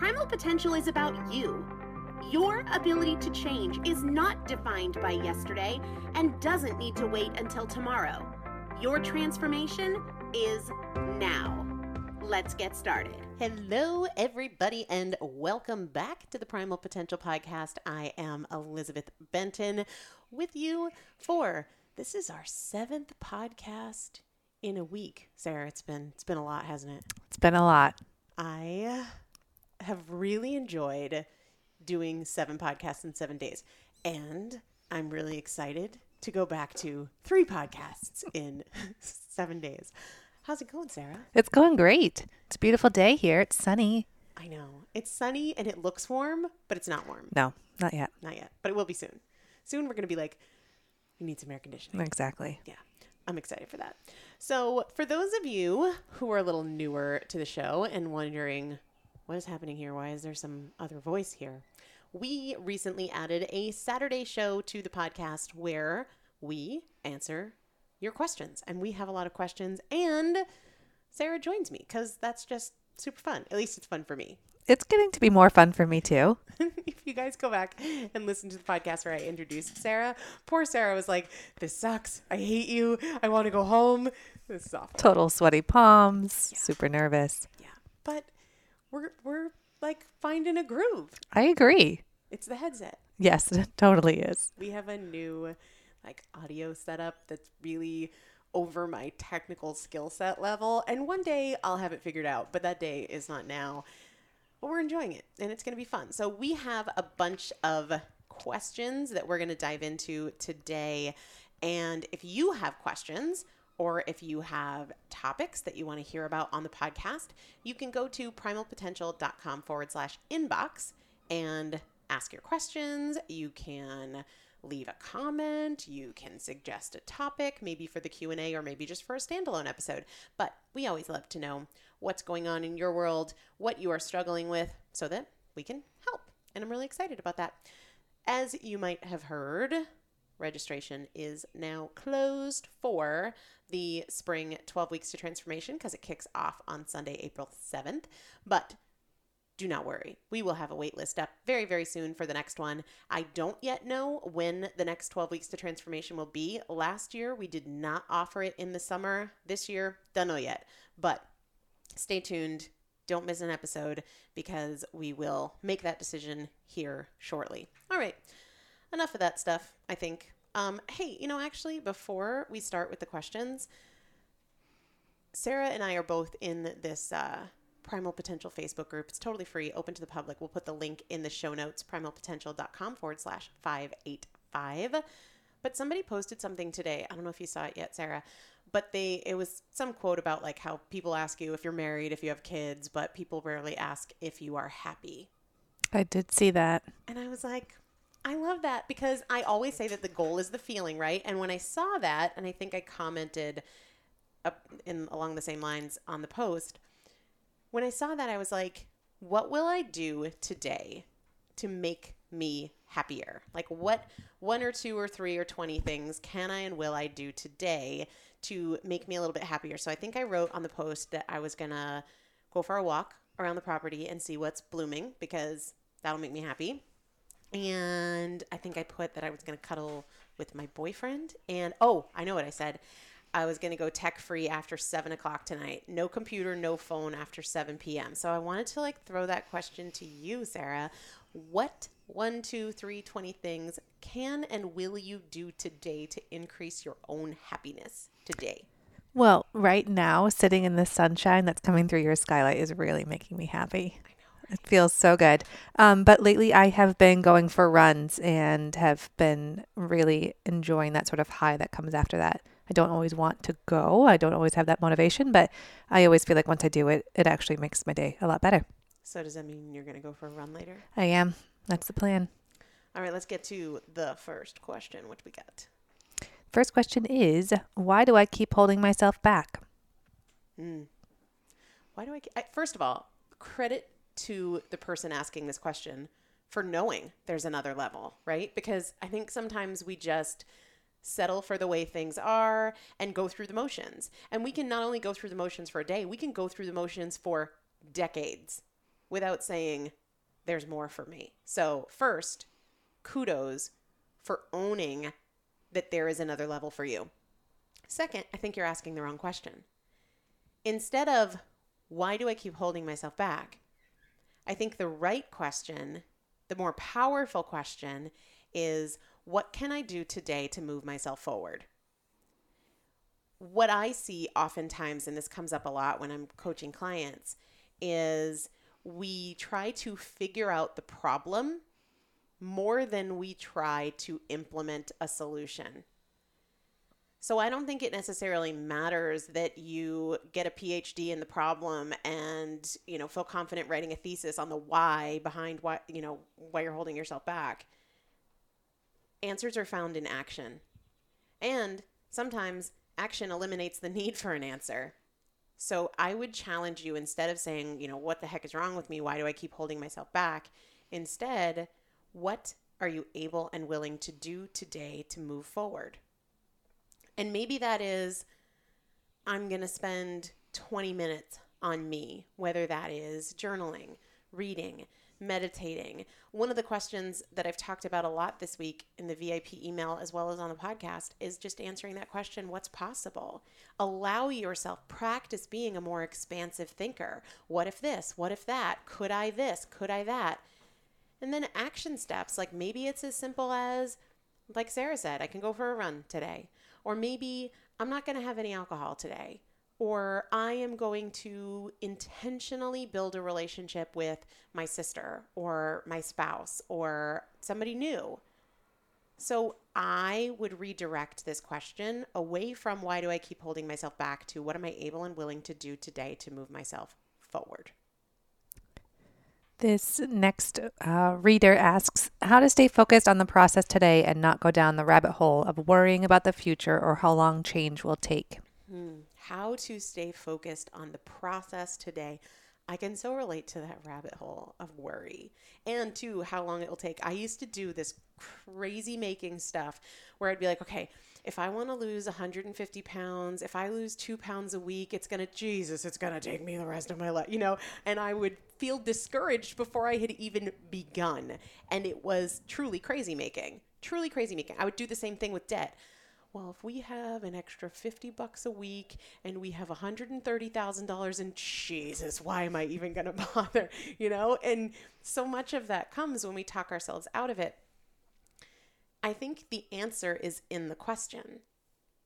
Primal potential is about you. Your ability to change is not defined by yesterday and doesn't need to wait until tomorrow. Your transformation is now. Let's get started. Hello, everybody, and welcome back to the Primal Potential Podcast. I am Elizabeth Benton with you for this is our seventh podcast in a week. Sarah, it's been it's been a lot, hasn't it? It's been a lot. I have really enjoyed doing seven podcasts in seven days. And I'm really excited to go back to three podcasts in seven days. How's it going, Sarah? It's going great. It's a beautiful day here. It's sunny. I know. It's sunny and it looks warm, but it's not warm. No, not yet. Not yet, but it will be soon. Soon we're going to be like, you need some air conditioning. Exactly. Yeah, I'm excited for that. So, for those of you who are a little newer to the show and wondering what is happening here, why is there some other voice here? We recently added a Saturday show to the podcast where we answer your questions. And we have a lot of questions. And Sarah joins me because that's just super fun. At least it's fun for me. It's getting to be more fun for me too. if you guys go back and listen to the podcast where I introduced Sarah, poor Sarah was like, This sucks. I hate you. I want to go home. This is awful. Total sweaty palms, super nervous. Yeah. But we're we're like finding a groove. I agree. It's the headset. Yes, it totally is. We have a new like audio setup that's really over my technical skill set level. And one day I'll have it figured out, but that day is not now. But we're enjoying it and it's going to be fun. So we have a bunch of questions that we're going to dive into today. And if you have questions, or if you have topics that you want to hear about on the podcast, you can go to primalpotential.com forward slash inbox and ask your questions. You can leave a comment you can suggest a topic maybe for the q&a or maybe just for a standalone episode. But we always love to know what's going on in your world what you are struggling with so that we can help. And i'm really excited about that. As you might have heard registration is now closed for the spring 12 weeks to transformation because it kicks off on sunday april 7th but do not worry. We will have a wait list up very, very soon for the next one. I don't yet know when the next 12 weeks to transformation will be. Last year, we did not offer it in the summer. This year, don't know yet. But stay tuned. Don't miss an episode because we will make that decision here shortly. All right. Enough of that stuff, I think. Um, hey, you know, actually, before we start with the questions, Sarah and I are both in this uh, Primal Potential Facebook group. It's totally free, open to the public. We'll put the link in the show notes, primalpotential.com forward slash 585. But somebody posted something today. I don't know if you saw it yet, Sarah, but they it was some quote about like how people ask you if you're married, if you have kids, but people rarely ask if you are happy. I did see that. And I was like, I love that because I always say that the goal is the feeling, right? And when I saw that, and I think I commented up in along the same lines on the post, when I saw that, I was like, what will I do today to make me happier? Like, what one or two or three or 20 things can I and will I do today to make me a little bit happier? So I think I wrote on the post that I was going to go for a walk around the property and see what's blooming because that'll make me happy. And I think I put that I was going to cuddle with my boyfriend. And oh, I know what I said. I was going to go tech free after seven o'clock tonight. No computer, no phone after 7 p.m. So I wanted to like throw that question to you, Sarah. What one, two, three, 20 things can and will you do today to increase your own happiness today? Well, right now, sitting in the sunshine that's coming through your skylight is really making me happy. It feels so good. Um, but lately, I have been going for runs and have been really enjoying that sort of high that comes after that. I don't always want to go. I don't always have that motivation, but I always feel like once I do it, it actually makes my day a lot better. So does that mean you're going to go for a run later? I am. That's the plan. All right, let's get to the first question. What do we got? First question is Why do I keep holding myself back? Mm. Why do I, I? First of all, credit to the person asking this question for knowing there's another level, right? Because I think sometimes we just settle for the way things are and go through the motions. And we can not only go through the motions for a day, we can go through the motions for decades without saying, there's more for me. So, first, kudos for owning that there is another level for you. Second, I think you're asking the wrong question. Instead of, why do I keep holding myself back? I think the right question, the more powerful question, is what can I do today to move myself forward? What I see oftentimes, and this comes up a lot when I'm coaching clients, is we try to figure out the problem more than we try to implement a solution. So I don't think it necessarily matters that you get a PhD in the problem and, you know, feel confident writing a thesis on the why behind why, you know, why you're holding yourself back. Answers are found in action. And sometimes action eliminates the need for an answer. So I would challenge you instead of saying, you know, what the heck is wrong with me? Why do I keep holding myself back? Instead, what are you able and willing to do today to move forward? And maybe that is, I'm going to spend 20 minutes on me, whether that is journaling, reading, meditating. One of the questions that I've talked about a lot this week in the VIP email as well as on the podcast is just answering that question what's possible? Allow yourself, practice being a more expansive thinker. What if this? What if that? Could I this? Could I that? And then action steps, like maybe it's as simple as, like Sarah said, I can go for a run today. Or maybe I'm not going to have any alcohol today. Or I am going to intentionally build a relationship with my sister or my spouse or somebody new. So I would redirect this question away from why do I keep holding myself back to what am I able and willing to do today to move myself forward. This next uh, reader asks How to stay focused on the process today and not go down the rabbit hole of worrying about the future or how long change will take. Hmm. How to stay focused on the process today. I can so relate to that rabbit hole of worry and to how long it will take. I used to do this crazy making stuff where I'd be like, okay, if I want to lose 150 pounds, if I lose two pounds a week, it's going to, Jesus, it's going to take me the rest of my life, you know? And I would feel discouraged before I had even begun. And it was truly crazy making, truly crazy making. I would do the same thing with debt. Well, if we have an extra 50 bucks a week and we have $130,000 and Jesus, why am I even going to bother? You know? And so much of that comes when we talk ourselves out of it. I think the answer is in the question.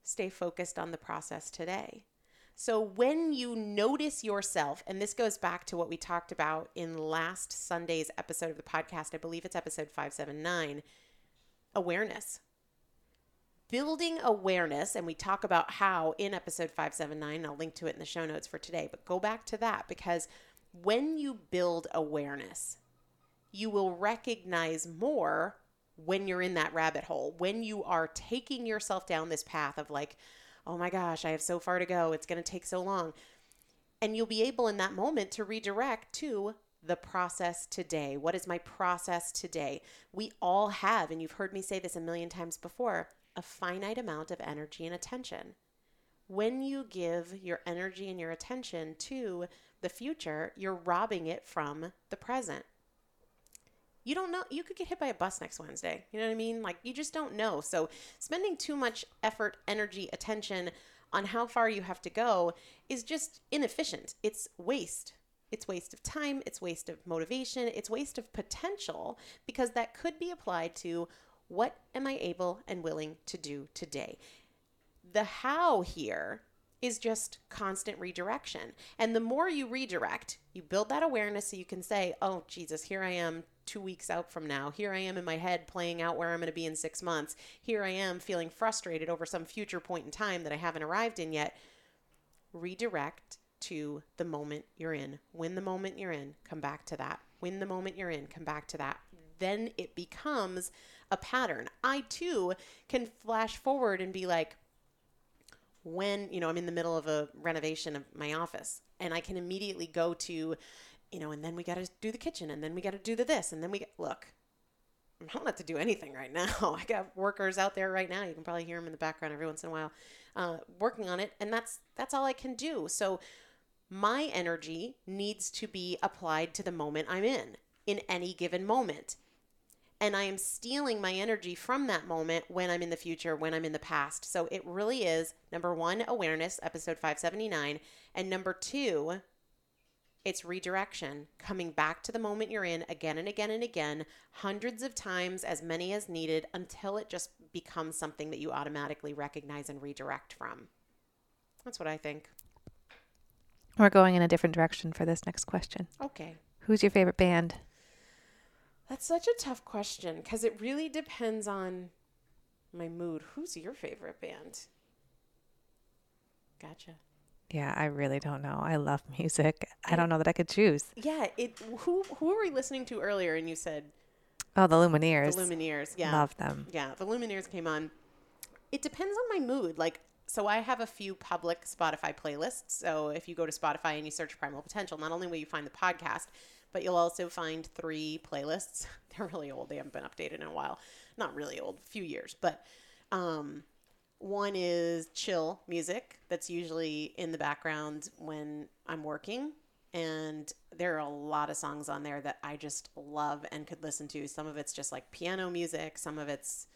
Stay focused on the process today. So when you notice yourself, and this goes back to what we talked about in last Sunday's episode of the podcast, I believe it's episode 579 awareness. Building awareness, and we talk about how in episode 579, I'll link to it in the show notes for today, but go back to that because when you build awareness, you will recognize more when you're in that rabbit hole, when you are taking yourself down this path of like, oh my gosh, I have so far to go, it's going to take so long. And you'll be able in that moment to redirect to the process today. What is my process today? We all have, and you've heard me say this a million times before, a finite amount of energy and attention. When you give your energy and your attention to the future, you're robbing it from the present you don't know you could get hit by a bus next wednesday you know what i mean? Like you just don't know. So spending too much effort energy attention on how far you have to go is just inefficient. It's waste. It's waste of time it's waste of motivation it's waste of potential because that could be applied to what am i able and willing to do today. The how here is just constant redirection. And the more you redirect, you build that awareness so you can say, oh, Jesus, here I am two weeks out from now. Here I am in my head playing out where I'm going to be in six months. Here I am feeling frustrated over some future point in time that I haven't arrived in yet. Redirect to the moment you're in. When the moment you're in, come back to that. When the moment you're in, come back to that. Then it becomes a pattern. I too can flash forward and be like, when, you know, I'm in the middle of a renovation of my office and I can immediately go to, you know, and then we got to do the kitchen and then we got to do the this and then we get, look, I don't have to do anything right now. I got workers out there right now. You can probably hear them in the background every once in a while, uh, working on it, and that's that's all I can do. So my energy needs to be applied to the moment I'm in in any given moment. And I am stealing my energy from that moment when I'm in the future, when I'm in the past. So it really is number one, awareness, episode 579. And number two, it's redirection, coming back to the moment you're in again and again and again, hundreds of times, as many as needed, until it just becomes something that you automatically recognize and redirect from. That's what I think. We're going in a different direction for this next question. Okay. Who's your favorite band? That's such a tough question because it really depends on my mood. Who's your favorite band? Gotcha. Yeah, I really don't know. I love music. I don't know that I could choose. Yeah, it. Who who were we listening to earlier? And you said Oh, the Lumineers. the Lumineers. Lumineers. Yeah, Love them. Yeah, the Lumineers came on. It depends on my mood. Like, so I have a few public Spotify playlists. So if you go to Spotify and you search Primal Potential, not only will you find the podcast, but you'll also find three playlists. They're really old. They haven't been updated in a while. Not really old, a few years. But um, one is chill music that's usually in the background when I'm working. And there are a lot of songs on there that I just love and could listen to. Some of it's just like piano music, some of it's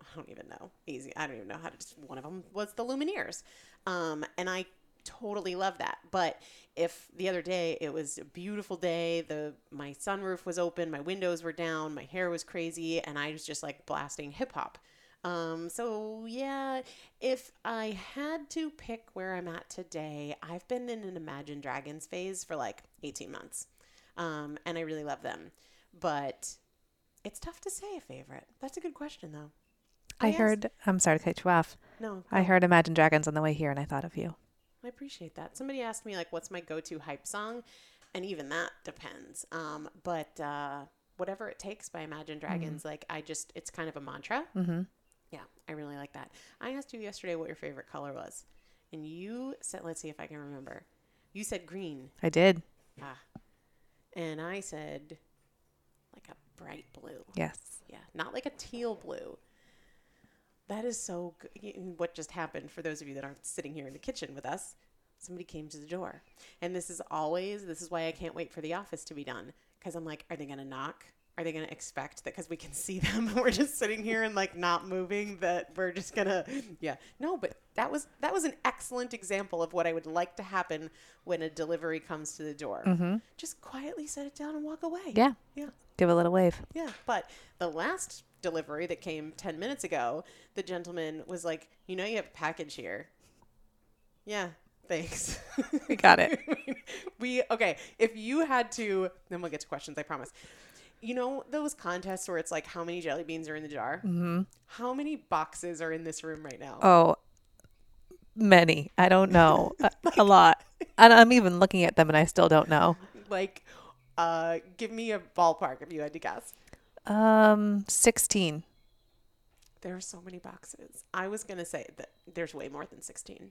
I don't even know. Easy. I don't even know how to. Just, one of them was the Lumineers, um, and I totally love that. But if the other day it was a beautiful day, the my sunroof was open, my windows were down, my hair was crazy, and I was just like blasting hip hop. Um, so yeah, if I had to pick where I'm at today, I've been in an Imagine Dragons phase for like 18 months, um, and I really love them. But it's tough to say a favorite. That's a good question though. I asked- heard, I'm sorry to cut you off. No, I heard Imagine Dragons on the way here and I thought of you. I appreciate that. Somebody asked me like, "What's my go-to hype song?" And even that depends. Um, but uh, whatever it takes by Imagine Dragons, like I just, it's kind of a mantra. Mm-hmm. Yeah, I really like that. I asked you yesterday what your favorite color was, and you said, "Let's see if I can remember." You said green. I did. Ah, and I said like a bright blue. Yes. Yeah, not like a teal blue. That is so good. What just happened for those of you that aren't sitting here in the kitchen with us? Somebody came to the door. And this is always, this is why I can't wait for the office to be done. Because I'm like, are they going to knock? Are they going to expect that because we can see them? we're just sitting here and like not moving that we're just going to, yeah. No, but that was, that was an excellent example of what I would like to happen when a delivery comes to the door. Mm-hmm. Just quietly set it down and walk away. Yeah. Yeah. Give a little wave. Yeah, but the last delivery that came 10 minutes ago, the gentleman was like, You know, you have a package here. Yeah, thanks. We got it. we, okay, if you had to, then we'll get to questions, I promise. You know, those contests where it's like, How many jelly beans are in the jar? Mm-hmm. How many boxes are in this room right now? Oh, many. I don't know. a, a lot. And I'm even looking at them and I still don't know. Like, uh, give me a ballpark if you had to guess. Um, 16. There are so many boxes. I was going to say that there's way more than 16.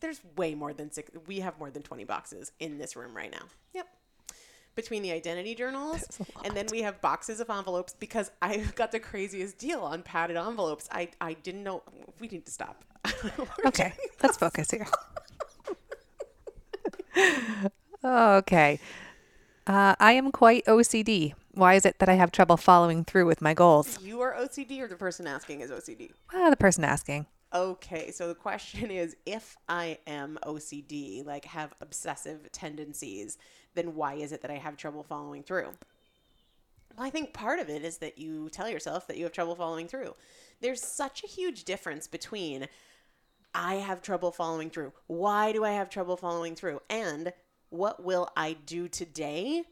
There's way more than six. We have more than 20 boxes in this room right now. Yep. Between the identity journals and then we have boxes of envelopes because I got the craziest deal on padded envelopes. I, I didn't know. We need to stop. Okay, let's focus here. okay. Uh, I am quite OCD. Why is it that I have trouble following through with my goals? You are OCD or the person asking is OCD? Ah, the person asking. Okay, so the question is if I am OCD, like have obsessive tendencies, then why is it that I have trouble following through? Well, I think part of it is that you tell yourself that you have trouble following through. There's such a huge difference between I have trouble following through. Why do I have trouble following through? And what will I do today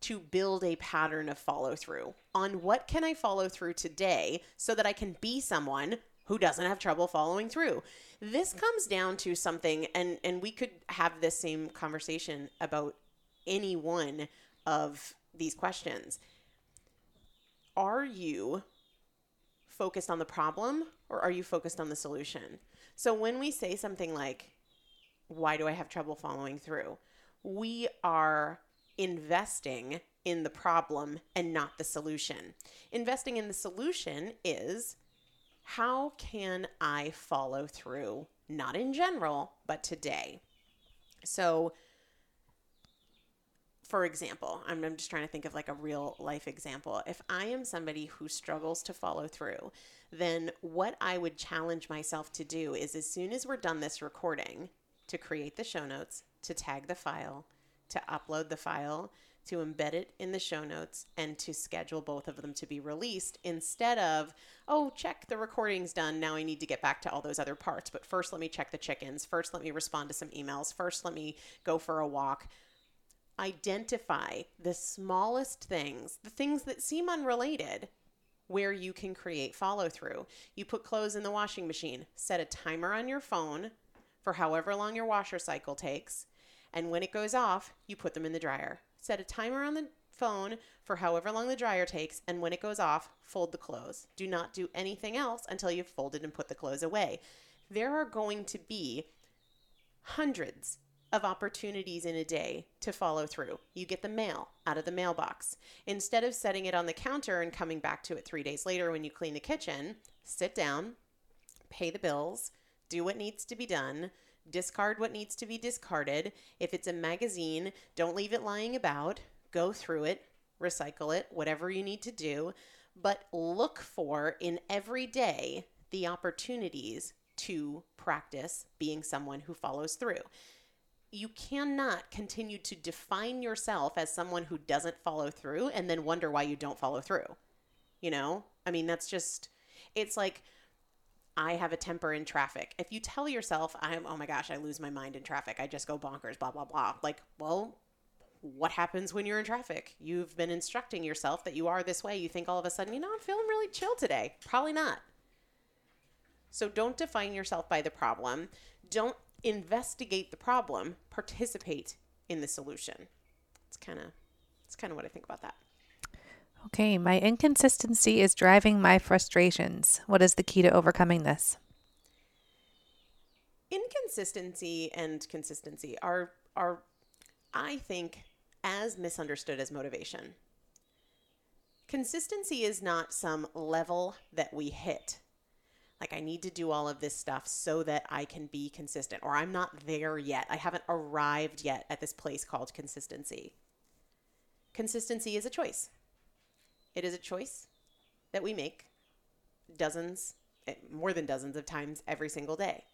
to build a pattern of follow through? On what can I follow through today so that I can be someone who doesn't have trouble following through? This comes down to something and and we could have this same conversation about any one of these questions. Are you focused on the problem or are you focused on the solution? So when we say something like why do I have trouble following through? We are investing in the problem and not the solution. Investing in the solution is how can I follow through? Not in general, but today. So, for example, I'm, I'm just trying to think of like a real life example. If I am somebody who struggles to follow through, then what I would challenge myself to do is as soon as we're done this recording, to create the show notes, to tag the file, to upload the file, to embed it in the show notes, and to schedule both of them to be released instead of, oh, check, the recording's done. Now I need to get back to all those other parts. But first, let me check the chickens. First, let me respond to some emails. First, let me go for a walk. Identify the smallest things, the things that seem unrelated, where you can create follow through. You put clothes in the washing machine, set a timer on your phone for however long your washer cycle takes, and when it goes off, you put them in the dryer. Set a timer on the phone for however long the dryer takes, and when it goes off, fold the clothes. Do not do anything else until you've folded and put the clothes away. There are going to be hundreds of opportunities in a day to follow through. You get the mail out of the mailbox. Instead of setting it on the counter and coming back to it three days later when you clean the kitchen, sit down, pay the bills, do what needs to be done, discard what needs to be discarded. If it's a magazine, don't leave it lying about. Go through it, recycle it, whatever you need to do. But look for in every day the opportunities to practice being someone who follows through you cannot continue to define yourself as someone who doesn't follow through and then wonder why you don't follow through. You know? I mean, that's just, it's like, I have a temper in traffic. If you tell yourself, I'm, oh my gosh, I lose my mind in traffic, I just go bonkers, blah, blah, blah. Like, well, what happens when you're in traffic? You've been instructing yourself that you are this way. You think all of a sudden, you know, I'm feeling really chill today. Probably not. So don't define yourself by the problem. Don't investigate the problem, participate in the solution. It's kind of it's kind of what I think about that. Okay, my inconsistency is driving my frustrations. What is the key to overcoming this? Inconsistency and consistency are are I think as misunderstood as motivation. Consistency is not some level that we hit like I need to do all of this stuff so that I can be consistent or I'm not there yet. I haven't arrived yet at this place called consistency. Consistency is a choice. It is a choice that we make dozens, eh, more than dozens of times every single day.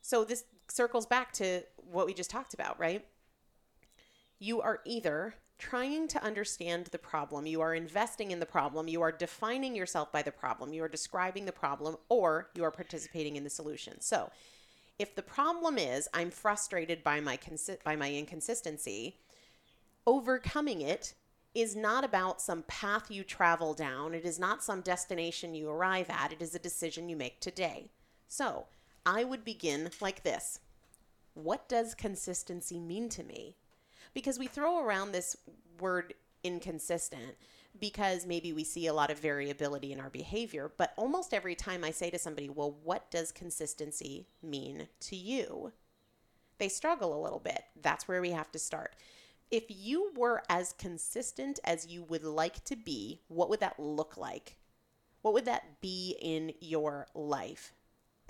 So this circles back to what we just talked about, right? You are either trying to understand the problem. You are investing in the problem. You are defining yourself by the problem. You are describing the problem, or you are participating in the solution. So, if the problem is I'm frustrated by my consi- by my inconsistency, overcoming it is not about some path you travel down. It is not some destination you arrive at. It is a decision you make today. So, I would begin like this. What does consistency mean to me? Because we throw around this word inconsistent because maybe we see a lot of variability in our behavior. But almost every time I say to somebody, Well, what does consistency mean to you? They struggle a little bit. That's where we have to start. If you were as consistent as you would like to be, what would that look like? What would that be in your life?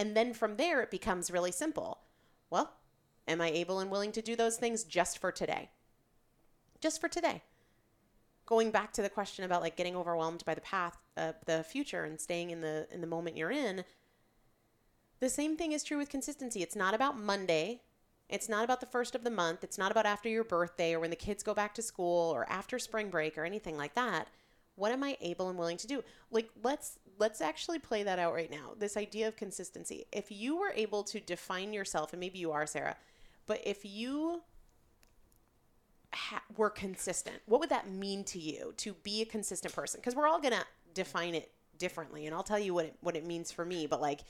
And then from there, it becomes really simple. Well, am I able and willing to do those things just for today? Just for today. Going back to the question about like getting overwhelmed by the path, uh, the future, and staying in the in the moment you're in. The same thing is true with consistency. It's not about Monday. It's not about the first of the month. It's not about after your birthday or when the kids go back to school or after spring break or anything like that. What am I able and willing to do? Like let's let's actually play that out right now. This idea of consistency. If you were able to define yourself and maybe you are Sarah, but if you ha- were consistent, what would that mean to you to be a consistent person? Because we're all gonna define it differently, and I'll tell you what it, what it means for me. But like,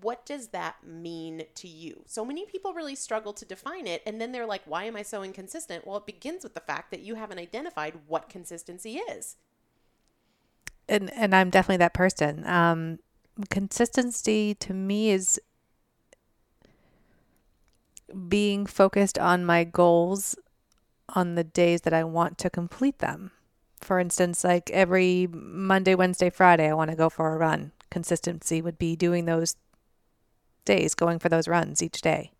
what does that mean to you? So many people really struggle to define it, and then they're like, "Why am I so inconsistent?" Well, it begins with the fact that you haven't identified what consistency is. And and I'm definitely that person. Um, consistency to me is being focused on my goals on the days that I want to complete them. For instance, like every Monday, Wednesday, Friday, I want to go for a run. Consistency would be doing those days, going for those runs each day.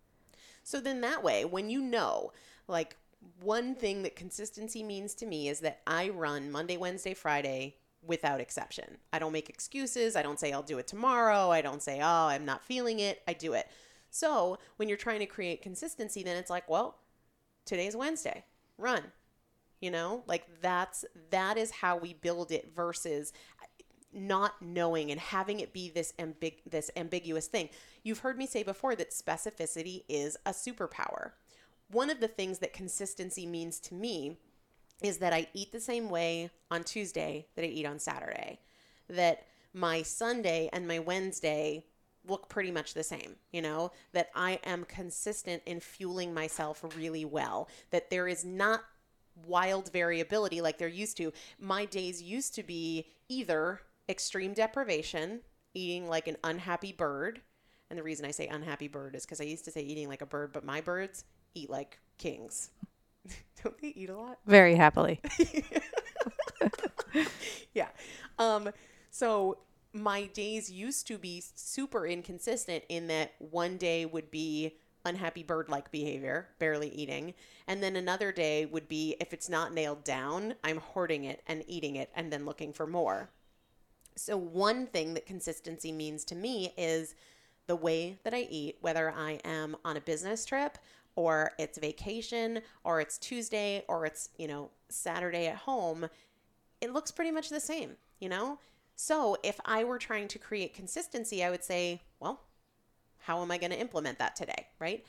So then that way, when you know, like one thing that consistency means to me is that I run Monday, Wednesday, Friday without exception. I don't make excuses. I don't say I'll do it tomorrow. I don't say, oh, I'm not feeling it. I do it. So when you're trying to create consistency, then it's like, well, today's Wednesday run you know like that's that is how we build it versus not knowing and having it be this ambig- this ambiguous thing you've heard me say before that specificity is a superpower one of the things that consistency means to me is that I eat the same way on Tuesday that I eat on Saturday. That my Sunday and my Wednesday look pretty much the same, you know, that I am consistent in fueling myself really well, that there is not wild variability like there used to. My days used to be either extreme deprivation, eating like an unhappy bird. And the reason I say unhappy bird is because I used to say eating like a bird, but my birds eat like kings. Don't they eat a lot? Very happily. yeah. Um, so my days used to be super inconsistent in that one day would be unhappy bird like behavior, barely eating. And then another day would be if it's not nailed down, I'm hoarding it and eating it and then looking for more. So, one thing that consistency means to me is the way that I eat, whether I am on a business trip or it's vacation or it's Tuesday or it's, you know, Saturday at home, it looks pretty much the same, you know? So if I were trying to create consistency, I would say, well, how am I going to implement that today, right?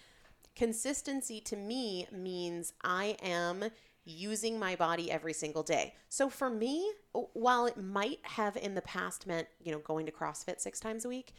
Consistency to me means I am using my body every single day. So for me, while it might have in the past meant, you know, going to CrossFit 6 times a week,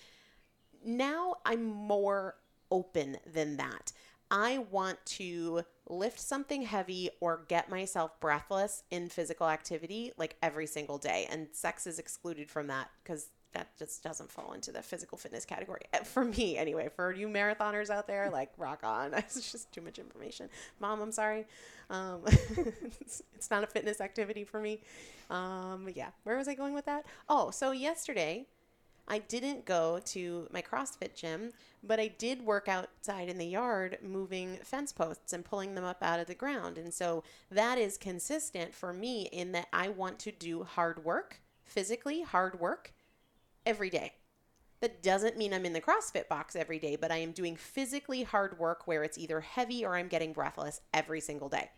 now I'm more open than that. I want to lift something heavy or get myself breathless in physical activity like every single day. And sex is excluded from that because that just doesn't fall into the physical fitness category eh, for me anyway. For you marathoners out there like rock on. It's just too much information. Mom i'm sorry. Um, it's, it's, not a fitness activity for me. Um, yeah where was i going with that? Oh so yesterday I didn't go to my CrossFit gym, but I did work outside in the yard moving fence posts and pulling them up out of the ground. And so that is consistent for me in that I want to do hard work, physically hard work every day. That doesn't mean I'm in the CrossFit box every day, but I am doing physically hard work where it's either heavy or I'm getting breathless every single day.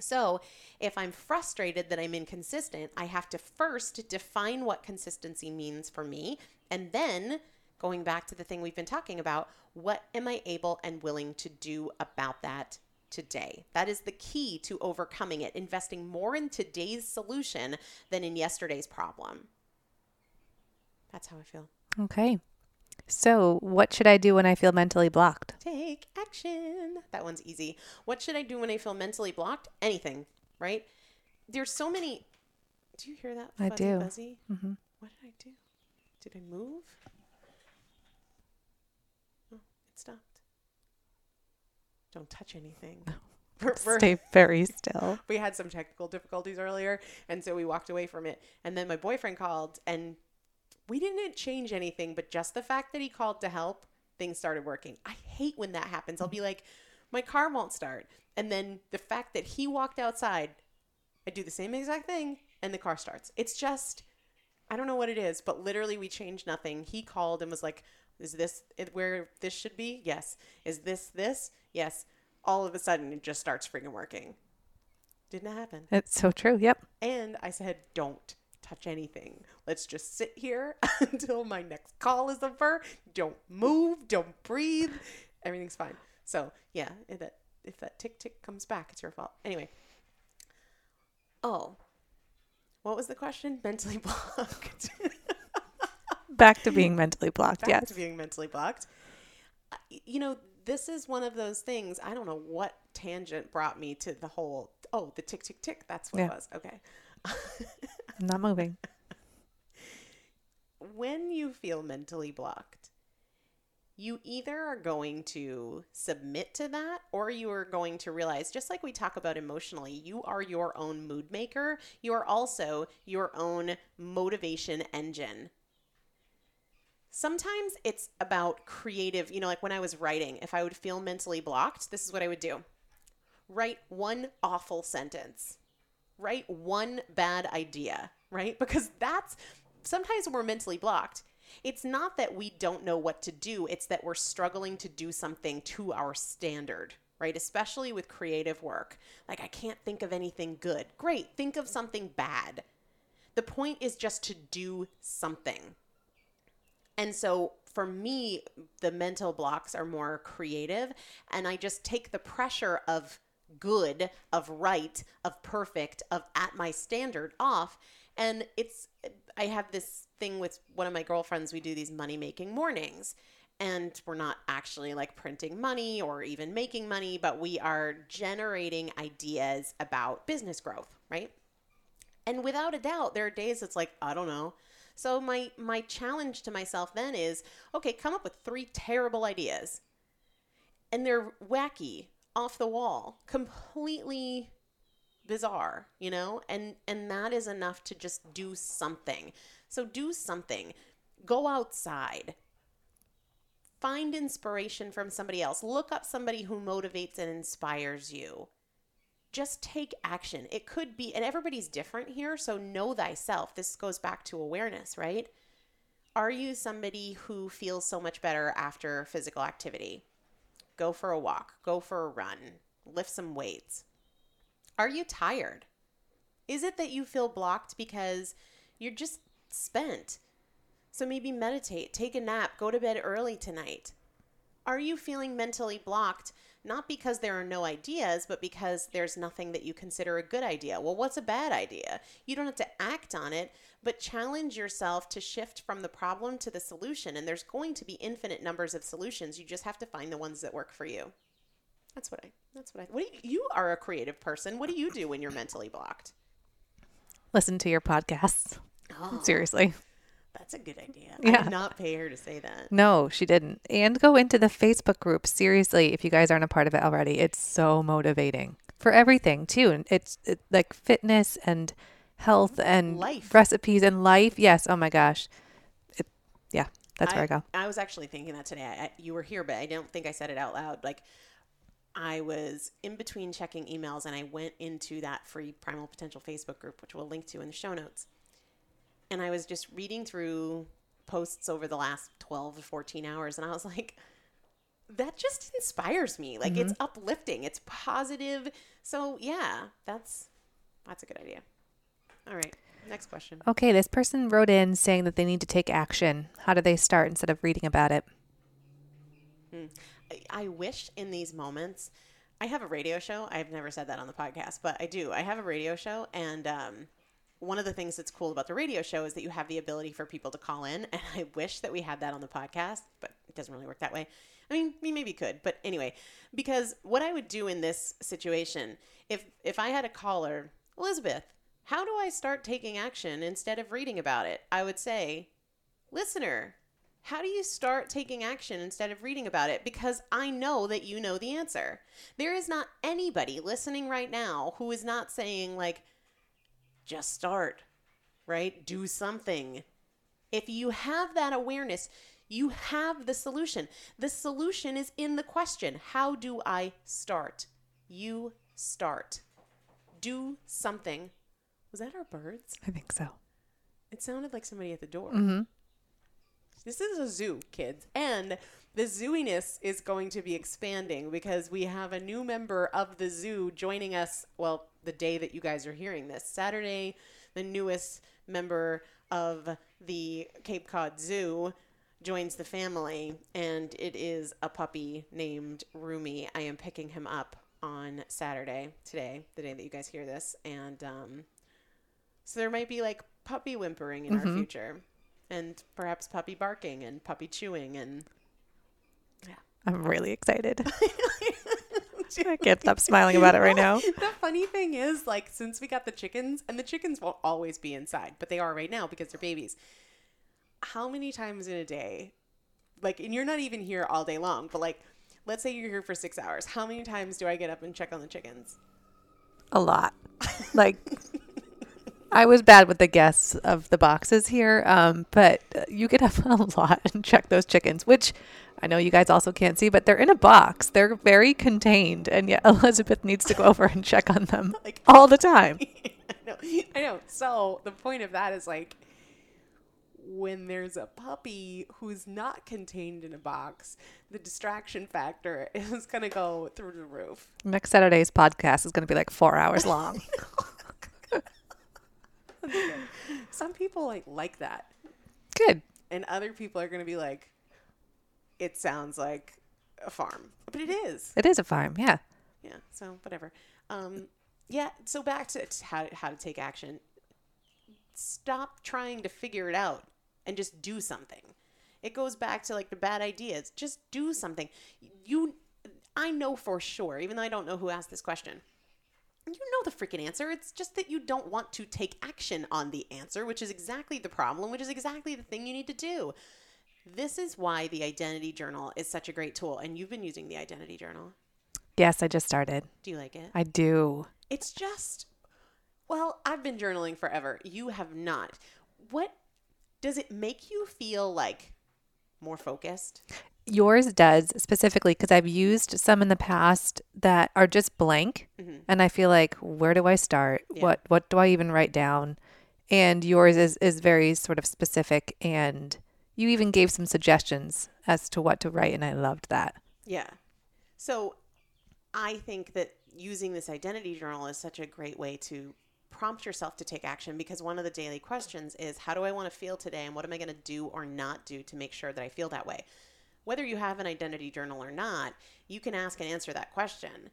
So, if I'm frustrated that I'm inconsistent, I have to first define what consistency means for me. And then, going back to the thing we've been talking about, what am I able and willing to do about that today? That is the key to overcoming it, investing more in today's solution than in yesterday's problem. That's how I feel. Okay. So, what should I do when I feel mentally blocked? Take action. That one's easy. What should I do when I feel mentally blocked? Anything, right? There's so many. Do you hear that? I fuzzy, do. Fuzzy? Mm-hmm. What did I do? Did I move? Oh, it stopped. Don't touch anything. We're, we're, Stay very still. We had some technical difficulties earlier, and so we walked away from it. And then my boyfriend called, and we didn't change anything, but just the fact that he called to help, things started working. I hate when that happens. I'll be like, my car won't start. And then the fact that he walked outside, I do the same exact thing and the car starts. It's just, I don't know what it is, but literally we changed nothing. He called and was like, is this where this should be? Yes. Is this this? Yes. All of a sudden it just starts freaking working. Didn't happen. It's so true. Yep. And I said, don't touch anything. Let's just sit here until my next call is over. Don't move, don't breathe. Everything's fine. So, yeah, if that if that tick tick comes back, it's your fault. Anyway. Oh. What was the question? Mentally blocked. back to being mentally blocked. Back yes. to being mentally blocked. Uh, you know, this is one of those things. I don't know what tangent brought me to the whole. Oh, the tick tick tick. That's what yeah. it was. Okay. I'm not moving. when you feel mentally blocked, you either are going to submit to that or you are going to realize, just like we talk about emotionally, you are your own mood maker. You are also your own motivation engine. Sometimes it's about creative, you know, like when I was writing, if I would feel mentally blocked, this is what I would do write one awful sentence write one bad idea, right? Because that's sometimes we're mentally blocked. It's not that we don't know what to do, it's that we're struggling to do something to our standard, right? Especially with creative work. Like, I can't think of anything good. Great, think of something bad. The point is just to do something. And so for me, the mental blocks are more creative, and I just take the pressure of good, of right, of perfect, of at my standard off. And it's, I have this thing with one of my girlfriends, we do these money making mornings. And we're not actually like printing money or even making money, but we are generating ideas about business growth, right? And without a doubt, there are days it's like, I don't know. So my my challenge to myself then is, okay, come up with three terrible ideas. And they're wacky, off the wall, completely bizarre, you know? And and that is enough to just do something. So do something. Go outside. Find inspiration from somebody else. Look up somebody who motivates and inspires you just take action. It could be, and everybody's different here, so know thyself. This goes back to awareness, right? Are you somebody who feels so much better after physical activity? Go for a walk, go for a run, lift some weights. Are you tired? Is it that you feel blocked because you're just spent? So maybe meditate, take a nap, go to bed early tonight. Are you feeling mentally blocked not because there are no ideas, but because there's nothing that you consider a good idea. Well, what's a bad idea? You don't have to act on it, but challenge yourself to shift from the problem to the solution. And there's going to be infinite numbers of solutions. You just have to find the ones that work for you. That's what I. That's what I. What do you, you are a creative person. What do you do when you're mentally blocked? Listen to your podcasts. Oh, Seriously. That's a good idea. I Yeah. did not pay her to say that. No, she didn't. And go into the Facebook group. Seriously, if you guys aren't a part of it already, it's so motivating for everything too. And it's it, like fitness and health and Life. recipes and life. Yes. Oh my gosh. It, yeah, that's where I go. I was actually thinking that today. I, I, you were here, but I don't think I said it out loud. Like, I was in between checking emails and I went into that free Primal Potential Facebook group, which we'll link to in the show notes. And I was just reading through posts over the last 12 to 14 hours. And I was like, that just inspires me. Like, it's uplifting, it's positive. So, yeah, that's that's a good idea. All right. Next question. Okay, this person wrote in saying that they need to take action. How do they start instead of reading about it? I- I wish in these moments, I have a radio show. I've never said that on the podcast, but I do. I have a radio show, and um, one of the things that's cool about the radio show is that you have the ability for people to call in. And I wish that we had that on the podcast, but it doesn't really work that way. I mean, we maybe could, but anyway, because what I would do in this situation, if if I had a caller, Elizabeth, how do I start taking action instead of reading about it? I would say, listener, how do you start taking action instead of reading about it? Because I know that you know the answer. There is not anybody listening right now who is not saying, like, just start, right? Do something. If you have that awareness, you have the solution. The solution is in the question How do I start? You start. Do something. Was that our birds? I think so. It sounded like somebody at the door. Mm-hmm. This is a zoo, kids. And the zooiness is going to be expanding because we have a new member of the zoo joining us. Well, the day that you guys are hearing this, Saturday, the newest member of the Cape Cod Zoo joins the family, and it is a puppy named Rumi. I am picking him up on Saturday, today, the day that you guys hear this. And um, so there might be like puppy whimpering in our future and perhaps puppy barking and puppy chewing and I'm really excited. I can't stop smiling about it right now. the funny thing is like since we got the chickens and the chickens won't always be inside but they are right now because they're babies how many times in a day like and you're not even here all day long but like let's say you're here for six hours how many times do i get up and check on the chickens A lot. Like, I was bad with the guests of the boxes here, um, but you get up a lot and check those chickens, which I know you guys also can't see, but they're in a box. They're very contained, and yet Elizabeth needs to go over and check on them Like- all the time. I know. I know. So the point of that is like when there's a puppy who's not contained in a box, the distraction factor is going to go through the roof. Next Saturday's podcast is going to be like four hours long. Some people like like that, Good. and other people are going to be like, it sounds like a farm, but it is. It is a farm, yeah. Yeah. So whatever. Um, yeah. So back to to how how to take action. Stop trying to figure it out and just do something. It goes back to like the bad ideas. Just do something. You, I know for sure, even though I don't know who asked this question. You know the freaking answer. It's just that you don't want to take action on the answer, which is exactly the problem, which is exactly the thing you need to do. This is why the identity journal is such a great tool. And you've been using the identity journal. Yes, I just started. Do you like it? I do. It's just, well, I've been journaling forever. You have not. What does it make you feel like more focused? Yours does specifically because I've used some in the past that are just blank, mm-hmm. and I feel like, where do I start? Yeah. What what do I even write down? And yours is is very sort of specific, and you even gave some suggestions as to what to write, and I loved that. Yeah. So I think that using this identity journal is such a great way to prompt yourself to take action because one of the daily questions is how do I want to feel today and what am I going to do or not do to make sure that I feel that way? Whether you have an identity journal or not, you can ask and answer that question.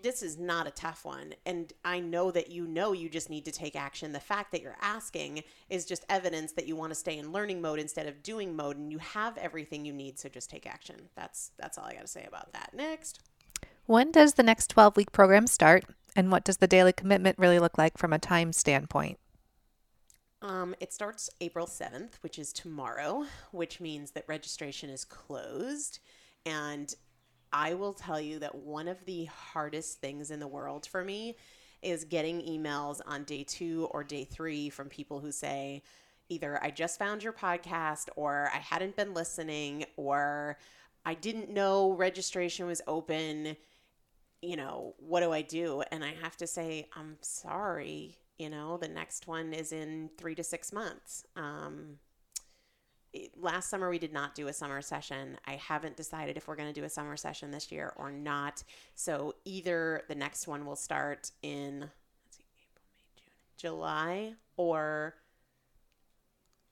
This is not a tough one. And I know that you know you just need to take action. The fact that you're asking is just evidence that you want to stay in learning mode instead of doing mode and you have everything you need, so just take action. That's that's all I got to say about that. Next. When does the next 12 week program start? And what does the daily commitment really look like from a time standpoint? Um, it starts April 7th, which is tomorrow, which means that registration is closed. And I will tell you that one of the hardest things in the world for me is getting emails on day two or day three from people who say, either I just found your podcast, or I hadn't been listening, or I didn't know registration was open you know, what do I do? And I have to say, I'm sorry. You know, the next one is in three to six months. Um, last summer, we did not do a summer session. I haven't decided if we're going to do a summer session this year or not. So either the next one will start in let's see, April, May, June, July or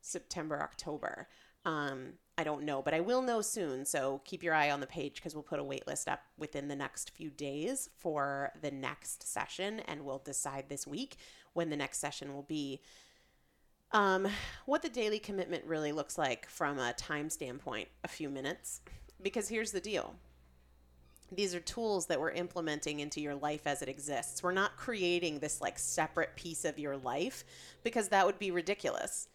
September, October. Um, I don't know, but I will know soon. So keep your eye on the page because we'll put a wait list up within the next few days for the next session, and we'll decide this week when the next session will be. Um, what the daily commitment really looks like from a time standpoint, a few minutes. Because here's the deal these are tools that we're implementing into your life as it exists. We're not creating this like separate piece of your life because that would be ridiculous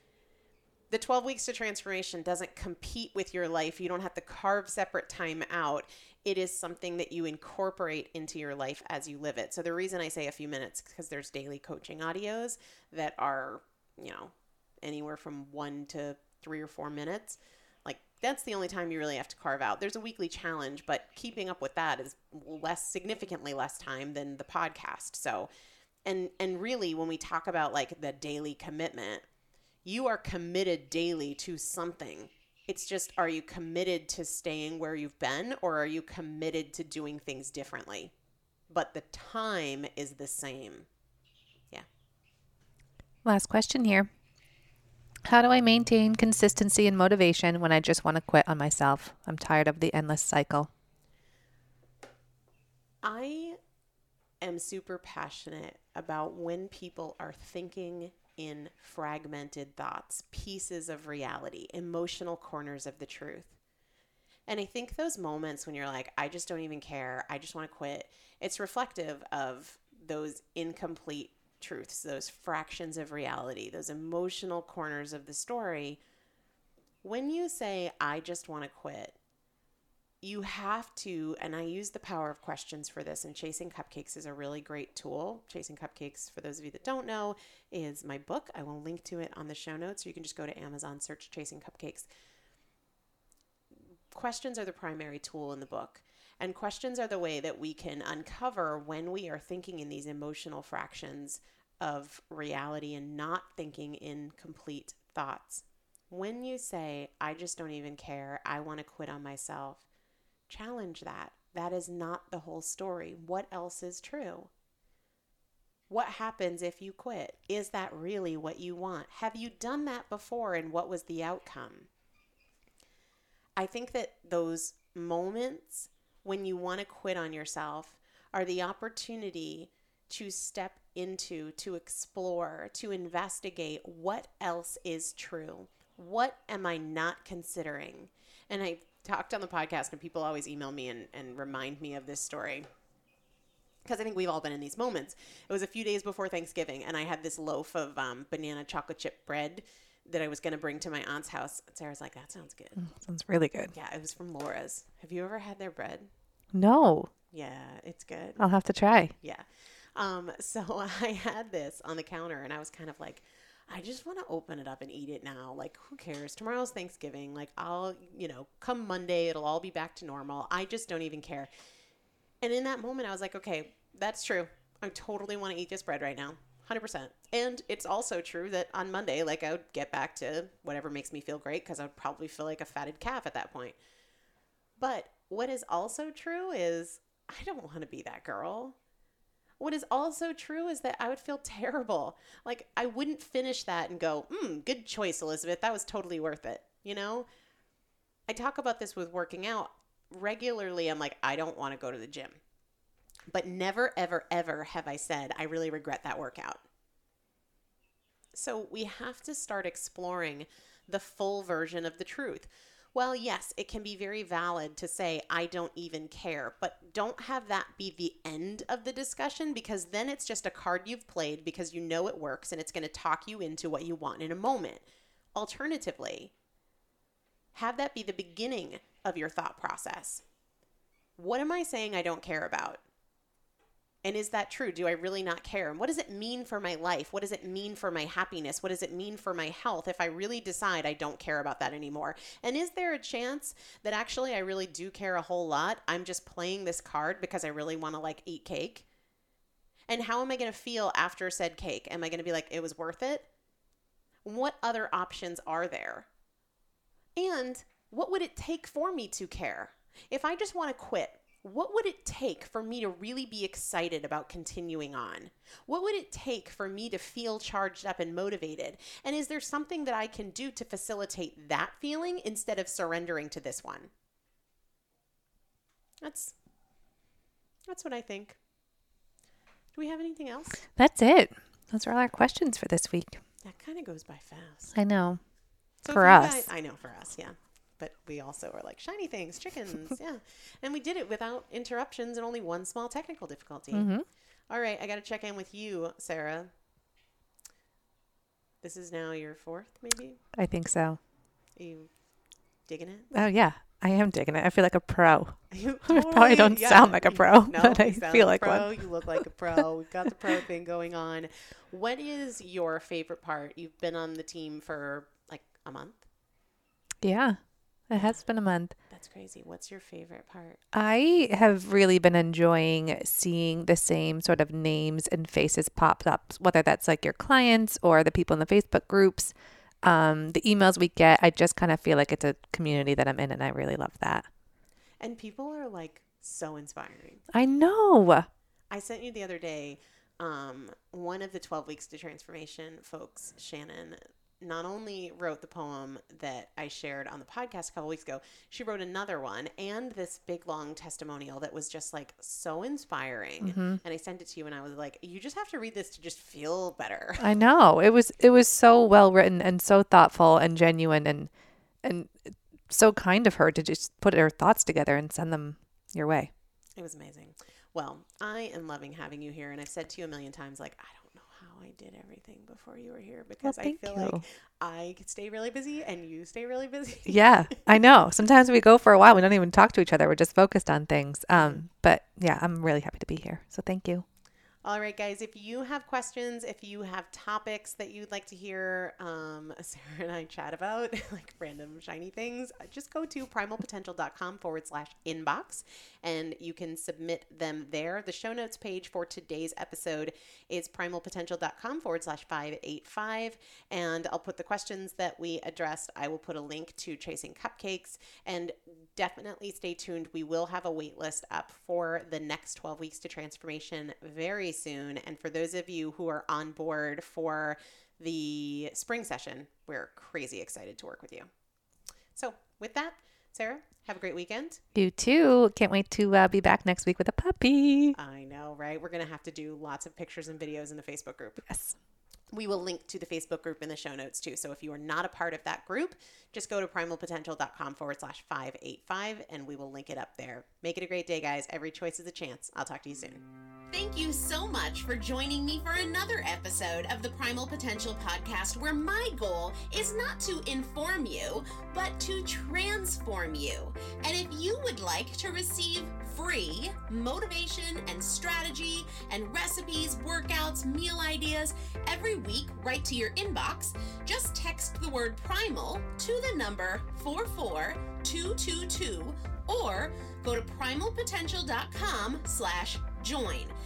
the 12 weeks to transformation doesn't compete with your life. You don't have to carve separate time out. It is something that you incorporate into your life as you live it. So the reason I say a few minutes because there's daily coaching audios that are, you know, anywhere from 1 to 3 or 4 minutes. Like that's the only time you really have to carve out. There's a weekly challenge, but keeping up with that is less significantly less time than the podcast. So and and really when we talk about like the daily commitment, you are committed daily to something. It's just, are you committed to staying where you've been or are you committed to doing things differently? But the time is the same. Yeah. Last question here. How do I maintain consistency and motivation when I just want to quit on myself? I'm tired of the endless cycle. I am super passionate about when people are thinking in fragmented thoughts, pieces of reality, emotional corners of the truth. And I think those moments when you're like, I just don't even care, I just want to quit, it's reflective of those incomplete truths, those fractions of reality, those emotional corners of the story. When you say, I just want to quit, you have to, and I use the power of questions for this, and Chasing Cupcakes is a really great tool. Chasing Cupcakes, for those of you that don't know, is my book. I will link to it on the show notes, or you can just go to Amazon, search Chasing Cupcakes. Questions are the primary tool in the book, and questions are the way that we can uncover when we are thinking in these emotional fractions of reality and not thinking in complete thoughts. When you say, I just don't even care, I want to quit on myself, challenge that. That is not the whole story. What else is true? What happens if you quit? Is that really what you want? Have you done that before and what was the outcome? I think that those moments when you want to quit on yourself are the opportunity to step into, to explore, to investigate what else is true. What am I not considering? And I talked on the podcast, and people always email me and, and remind me of this story because I think we've all been in these moments. It was a few days before Thanksgiving, and I had this loaf of um, banana chocolate chip bread that I was going to bring to my aunt's house. Sarah's like, "That sounds good." Sounds really good. Yeah, it was from Laura's. Have you ever had their bread? No, Yeah, it's good. I'll have to try. Yeah. Um, so I had this on the counter, and I was kind of like, I just want to open it up and eat it now. Like, who cares? Tomorrow's Thanksgiving. Like, I'll, you know, come Monday, it'll all be back to normal. I just don't even care. And in that moment, I was like, okay, that's true. I totally want to eat this bread right now. 100%. And it's also true that on Monday, like, I would get back to whatever makes me feel great because I would probably feel like a fatted calf at that point. But what is also true is I don't want to be that girl. What is also true is that I would feel terrible. Like I wouldn't finish that and go, "Hmm, good choice, Elizabeth. That was totally worth it." You know? I talk about this with working out regularly. I'm like, I don't want to go to the gym. But never ever ever have I said I really regret that workout. So we have to start exploring the full version of the truth. Well, yes, it can be very valid to say, I don't even care, but don't have that be the end of the discussion because then it's just a card you've played because you know it works and it's going to talk you into what you want in a moment. Alternatively, have that be the beginning of your thought process. What am I saying I don't care about? And is that true? Do I really not care? And what does it mean for my life? What does it mean for my happiness? What does it mean for my health if I really decide I don't care about that anymore? And is there a chance that actually I really do care a whole lot? I'm just playing this card because I really want to like eat cake? And how am I going to feel after said cake? Am I going to be like, it was worth it? What other options are there? And what would it take for me to care? If I just want to quit, what would it take for me to really be excited about continuing on? What would it take for me to feel charged up and motivated? And is there something that I can do to facilitate that feeling instead of surrendering to this one? That's that's what I think. Do we have anything else? That's it. Those are all our questions for this week. That kind of goes by fast. I know. So For us. guys- I know for us, yeah. But we also are like shiny things, chickens, yeah. And we did it without interruptions and only one small technical difficulty. Mhm. All right, I got to check in with you, Sarah. This is now your fourth, maybe. I think so. Are you digging it? Oh yeah, I am digging it. I feel like a pro. You I probably don't sound like a pro, No, but I feel like like pro. one. You look like a pro. We've got the pro thing going on. What is your favorite part? You've been on the team for like a month. Yeah, it has been a month. That's crazy. What's your favorite part? I have really been enjoying seeing the same sort of names and faces pop up, whether that's like your clients or the people in the Facebook groups, um, the emails we get. I just kind of feel like it's a community that I'm in, and I really love that. And people are like so inspiring. I know. I sent you the other day um, one of the 12 Weeks to Transformation folks, Shannon, not only wrote the poem that I shared on the podcast a couple weeks ago, she wrote another one and this big long testimonial that was just like so inspiring. Mm-hmm. And I sent it to you and I was like, you just have to read this to just feel better. I know. It was it was so well written and so thoughtful and genuine and and so kind of her to just put her thoughts together and send them your way. It was amazing. Well, I am loving having you here. And I've said to you a million times, like, I don't I did everything before you were here because I feel you. like I could stay really busy and you stay really busy. Yeah, I know. Sometimes we go for a while, we don't even talk to each other. We're just focused on things. Um, but yeah, I'm really happy to be here. So thank you. All right, guys, if you have questions, if you have topics that you'd like to hear um, Sarah and I chat about, like random shiny things, uh, just go to primalpotential.com forward slash inbox and you can submit them there. The show notes page for today's episode is primalpotential.com forward slash 585. And I'll put the questions that we addressed. I will put a link to Chasing Cupcakes and definitely stay tuned. We will have a wait list up for the next 12 weeks to transformation very soon. And for those of you who are on board for the spring session, we're crazy excited to work with you. So, with that, Sarah, have a great weekend. You too. Can't wait to uh, be back next week with a puppy. I know, right? We're going to have to do lots of pictures and videos in the Facebook group. Yes. We will link to the Facebook group in the show notes too. So if you are not a part of that group, just go to primalpotential.com forward slash 585 and we will link it up there. Make it a great day, guys. Every choice is a chance. I'll talk to you soon. Thank you so much for joining me for another episode of the Primal Potential podcast, where my goal is not to inform you, but to transform you. And if you would like to receive free motivation and strategy and recipes, workouts, meal ideas every week right to your inbox, just text the word primal to the number 44222 or go to primalpotential.com slash join.